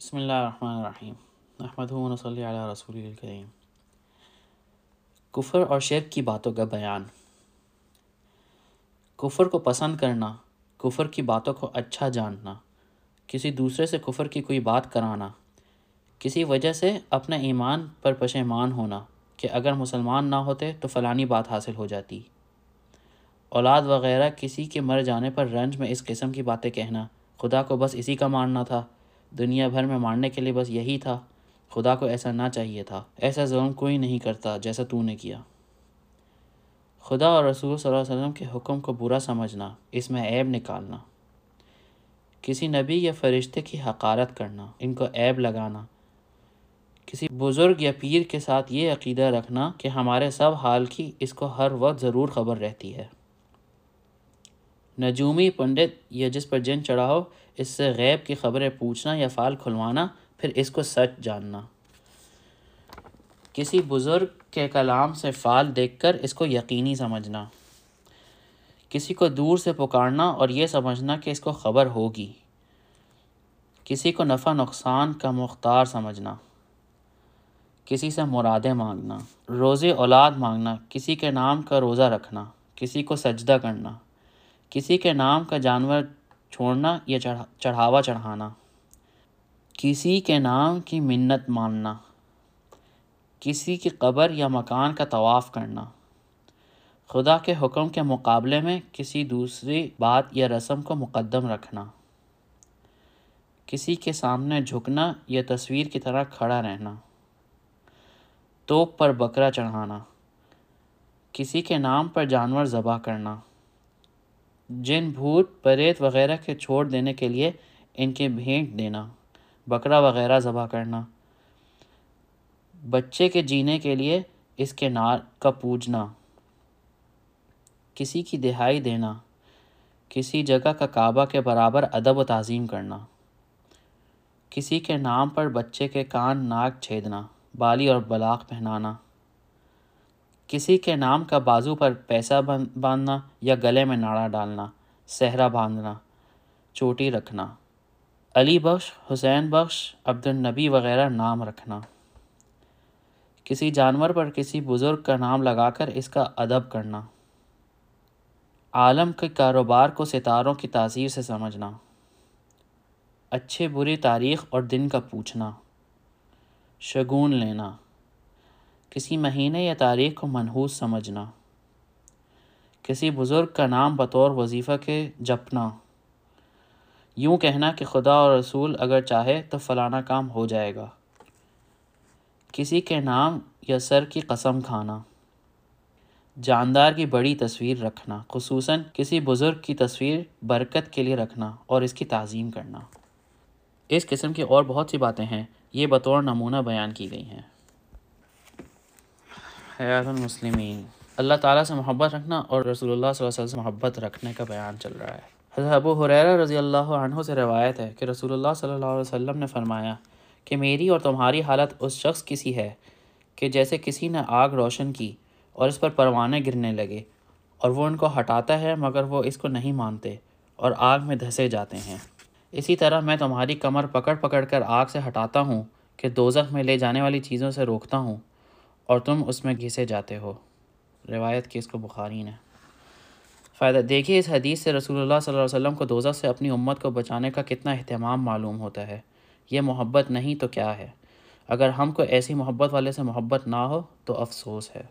بسم اللہ الرحمن الرحیم۔ احمد صلی علی رسول الکریم۔ کفر اور شرک کی باتوں کا بیان۔ کفر کو پسند کرنا، کفر کی باتوں کو اچھا جاننا، کسی دوسرے سے کفر کی کوئی بات کرانا، کسی وجہ سے اپنے ایمان پر پشیمان ہونا کہ اگر مسلمان نہ ہوتے تو فلانی بات حاصل ہو جاتی۔ اولاد وغیرہ کسی کے مر جانے پر رنج میں اس قسم کی باتیں کہنا، خدا کو بس اسی کا ماننا تھا۔ دنیا بھر میں ماننے کے لیے بس یہی تھا۔ خدا کو ایسا نہ چاہیے تھا۔ ایسا ظلم کوئی نہیں کرتا جیسا تو نے کیا۔ خدا اور رسول صلی اللہ علیہ وسلم کے حکم کو برا سمجھنا، اس میں عیب نکالنا۔ کسی نبی یا فرشتے کی حقارت کرنا، ان کو عیب لگانا۔ کسی بزرگ یا پیر کے ساتھ یہ عقیدہ رکھنا کہ ہمارے سب حال کی اس کو ہر وقت ضرور خبر رہتی ہے۔ نجومی پنڈت یا جس پر جن چڑھا ہو اس سے غیب کی خبریں پوچھنا یا فال کھلوانا، پھر اس کو سچ جاننا۔ کسی بزرگ کے کلام سے فال دیکھ کر اس کو یقینی سمجھنا۔ کسی کو دور سے پکارنا اور یہ سمجھنا کہ اس کو خبر ہوگی۔ کسی کو نفع نقصان کا مختار سمجھنا۔ کسی سے مرادیں مانگنا۔ روزے اولاد مانگنا۔ کسی کے نام کا روزہ رکھنا۔ کسی کو سجدہ کرنا۔ کسی کے نام کا جانور چھوڑنا یا چڑھاوا چڑھانا۔ کسی کے نام کی منت ماننا۔ کسی کی قبر یا مکان کا طواف کرنا۔ خدا کے حکم کے مقابلے میں کسی دوسری بات یا رسم کو مقدم رکھنا۔ کسی کے سامنے جھکنا یا تصویر کی طرح کھڑا رہنا۔ توپ پر بکرا چڑھانا۔ کسی کے نام پر جانور ذبح کرنا۔ جن بھوت، پریت وغیرہ کے چھوڑ دینے کے لیے ان کے بھینٹ دینا، بکرا وغیرہ ذبح کرنا، بچے کے جینے کے لیے اس کے نار کا پوجنا، کسی کی دہائی دینا، کسی جگہ کا کعبہ کے برابر ادب و تعظیم کرنا، کسی کے نام پر بچے کے کان ناک چھیدنا، بالی اور بلاغ پہنانا۔ کسی کے نام کا بازو پر پیسہ باندھنا یا گلے میں ناڑا ڈالنا، صحرا باندھنا، چوٹی رکھنا، علی بخش، حسین بخش عبد النبی وغیرہ نام رکھنا۔ کسی جانور پر کسی بزرگ کا نام لگا کر اس کا ادب کرنا۔ عالم کے کاروبار کو ستاروں کی تاثیر سے سمجھنا۔ اچھے بری تاریخ اور دن کا پوچھنا۔ شگون لینا۔ کسی مہینے یا تاریخ کو منحوس سمجھنا، کسی بزرگ کا نام بطور وظیفہ کے جپنا۔ یوں کہنا کہ خدا اور رسول اگر چاہے تو فلانا کام ہو جائے گا۔ کسی کے نام یا سر کی قسم کھانا۔ جاندار کی بڑی تصویر رکھنا، خصوصاً کسی بزرگ کی تصویر برکت کے لیے رکھنا اور اس کی تعظیم کرنا۔ اس قسم کی اور بہت سی باتیں ہیں، یہ بطور نمونہ بیان کی گئی ہیں۔ حیات المسلمین۔ اللہ تعالیٰ سے محبت رکھنا اور رسول اللہ صلی اللہ علیہ وسلم سے محبت رکھنے کا بیان چل رہا ہے۔ حضرت ابو حریرہ رضی اللہ عنہ سے روایت ہے کہ رسول اللہ صلی اللہ علیہ وسلم نے فرمایا کہ میری اور تمہاری حالت اس شخص کی سی ہے کہ جیسے کسی نے آگ روشن کی اور اس پر پروانے گرنے لگے اور وہ ان کو ہٹاتا ہے مگر وہ اس کو نہیں مانتے اور آگ میں دھسے جاتے ہیں۔ اسی طرح میں تمہاری کمر پکڑ پکڑ کر آگ سے ہٹاتا ہوں کہ دوزخ میں لے جانے والی چیزوں سے روکتا ہوں اور تم اس میں گھسے جاتے ہو۔ روایت کی اس کو بخاری نے۔ فائدہ، دیکھیے اس حدیث سے رسول اللہ صلی اللہ علیہ وسلم کو دوزہ سے اپنی امت کو بچانے کا کتنا اہتمام معلوم ہوتا ہے۔ یہ محبت نہیں تو کیا ہے؟ اگر ہم کو ایسی محبت والے سے محبت نہ ہو تو افسوس ہے۔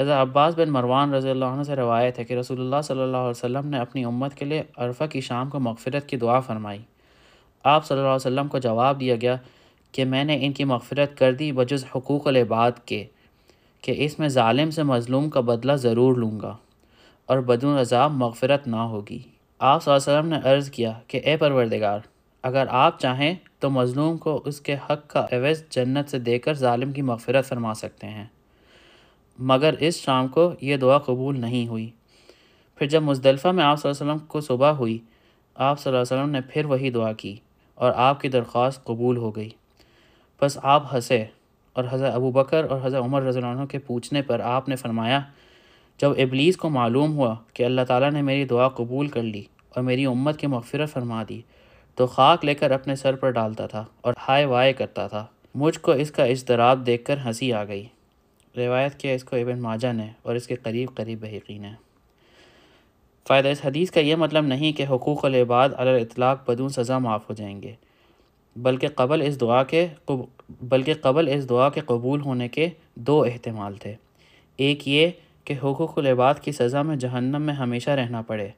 حضرت عباس بن مروان رضی اللہ عنہ سے روایت ہے کہ رسول اللہ صلی اللہ علیہ وسلم نے اپنی امت کے لیے عرفہ کی شام کو مغفرت کی دعا فرمائی۔ آپ صلی اللہ علیہ وسلم کو جواب دیا گیا کہ میں نے ان کی مغفرت کر دی، بجز حقوق العباد کے، کہ اس میں ظالم سے مظلوم کا بدلہ ضرور لوں گا اور بدون عذاب مغفرت نہ ہوگی۔ آپ صلی اللہ علیہ وسلم نے عرض کیا کہ اے پروردگار، اگر آپ چاہیں تو مظلوم کو اس کے حق کا عوض جنت سے دے کر ظالم کی مغفرت فرما سکتے ہیں۔ مگر اس شام کو یہ دعا قبول نہیں ہوئی۔ پھر جب مزدلفہ میں آپ صلی اللہ علیہ وسلم کو صبح ہوئی، آپ صلی اللہ علیہ وسلم نے پھر وہی دعا کی اور آپ کی درخواست قبول ہو گئی۔ بس آپ ہنسے اور حضرت ابو بکر اور حضرت عمر رضی اللہ عنہ کے پوچھنے پر آپ نے فرمایا، جب ابلیس کو معلوم ہوا کہ اللہ تعالیٰ نے میری دعا قبول کر لی اور میری امت کی مغفرت فرما دی، تو خاک لے کر اپنے سر پر ڈالتا تھا اور ہائے وائے کرتا تھا۔ مجھ کو اس کا اضطراب دیکھ کر ہنسی آ گئی۔ روایت کیا اس کو ابن ماجہ نے اور اس کے قریب قریب بحقی نے۔ فائدہ، اس حدیث کا یہ مطلب نہیں کہ حقوق العباد علی اطلاق بدون سزا معاف ہو جائیں گے۔ بلکہ قبل اس دعا کے بلکہ قبل اس دعا کے قبول ہونے کے دو احتمال تھے۔ ایک یہ کہ حقوق العباد کی سزا میں جہنم میں ہمیشہ رہنا پڑے۔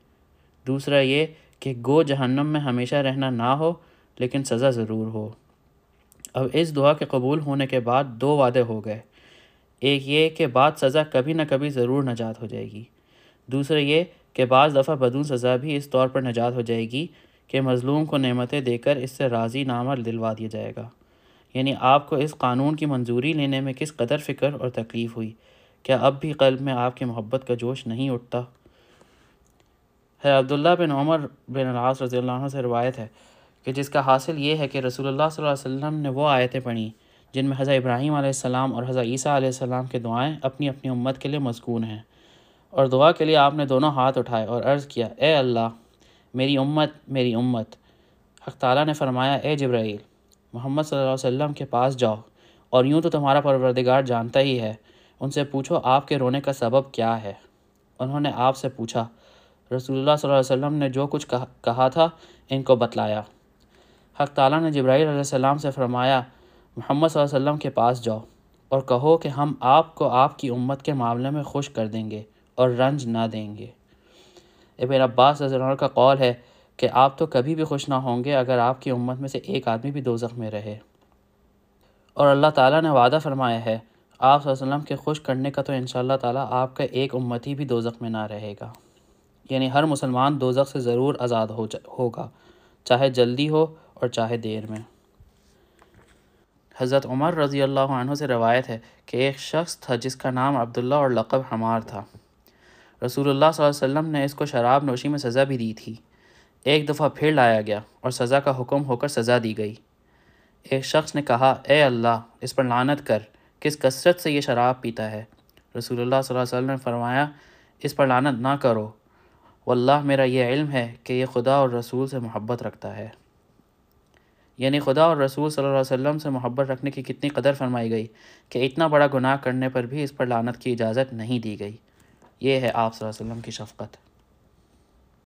دوسرا یہ کہ گو جہنم میں ہمیشہ رہنا نہ ہو، لیکن سزا ضرور ہو۔ اب اس دعا کے قبول ہونے کے بعد دو وعدے ہو گئے۔ ایک یہ کہ بعد سزا کبھی نہ کبھی ضرور نجات ہو جائے گی۔ دوسرا یہ کہ بعض دفعہ بدون سزا بھی اس طور پر نجات ہو جائے گی۔ کہ مظلوم کو نعمتیں دے کر اس سے راضی نامہ دلوا دیا جائے گا۔ یعنی آپ کو اس قانون کی منظوری لینے میں کس قدر فکر اور تکلیف ہوئی؟ کیا اب بھی قلب میں آپ کی محبت کا جوش نہیں اٹھتا؟ ہے، عبداللہ بن عمر بن العاص رضی اللہ عنہ سے روایت ہے کہ جس کا حاصل یہ ہے کہ رسول اللہ صلی اللہ علیہ وسلم نے وہ آیتیں پڑھیں جن میں حضرت ابراہیم علیہ السلام اور حضرت عیسیٰ علیہ السلام کے دعائیں اپنی اپنی امت کے لیے مضکون ہیں۔ اور دعا کے لیے آپ نے دونوں ہاتھ اٹھائے اور عرض کیا، اے اللہ! میری امت میری امت۔ حق تعالیٰ نے فرمایا، اے جبرائیل، محمد صلی اللہ علیہ وسلم کے پاس جاؤ، اور یوں تو تمہارا پروردگار جانتا ہی ہے۔ ان سے پوچھو، آپ کے رونے کا سبب کیا ہے؟ انہوں نے آپ سے پوچھا، رسول اللہ صلی اللہ علیہ وسلم نے جو کچھ کہا تھا، ان کو بتلایا۔ حق تعالیٰ نے جبرائیل علیہ السلام سے فرمایا، محمد صلی اللہ علیہ وسلم کے پاس جاؤ، اور کہو کہ ہم آپ کو آپ کی امت کے معاملے میں خوش کر دیں گے، اور رنج نہ دیں گے۔ ابن عباس رضی اللہ عنہ کا قول ہے کہ آپ تو کبھی بھی خوش نہ ہوں گے اگر آپ کی امت میں سے ایک آدمی بھی دو میں رہے۔ اور اللہ تعالیٰ نے وعدہ فرمایا ہے، آپ صلی اللہ علیہ وسلم کے خوش کرنے کا تو انشاءاللہ تعالیٰ آپ کا ایک امتی بھی دوزخ میں نہ رہے گا۔ یعنی ہر مسلمان دوزخ سے ضرور آزاد ہو ہوگا، چاہے جلدی ہو اور چاہے دیر میں۔ حضرت عمر رضی اللہ عنہ سے روایت ہے کہ ایک شخص تھا جس کا نام عبداللہ اور لقب حمار تھا۔ رسول اللہ صلی اللہ علیہ وسلم نے اس کو شراب نوشی میں سزا بھی دی تھی۔ ایک دفعہ پھر لایا گیا اور سزا کا حکم ہو کر سزا دی گئی۔ ایک شخص نے کہا، اے اللہ، اس پر لانت کر، کس کثرت سے یہ شراب پیتا ہے؟ رسول اللہ صلی اللہ علیہ وسلم نے فرمایا، اس پر لانت نہ کرو۔ واللہ، میرا یہ علم ہے کہ یہ خدا اور رسول سے محبت رکھتا ہے۔ یعنی خدا اور رسول صلی اللہ علیہ وسلم سے محبت رکھنے کی کتنی قدر فرمائی گئی کہ اتنا بڑا گناہ کرنے پر بھی اس پر لانت کی اجازت نہیں دی گئی۔ یہ ہے آپ صلی اللہ علیہ وسلم کی شفقت۔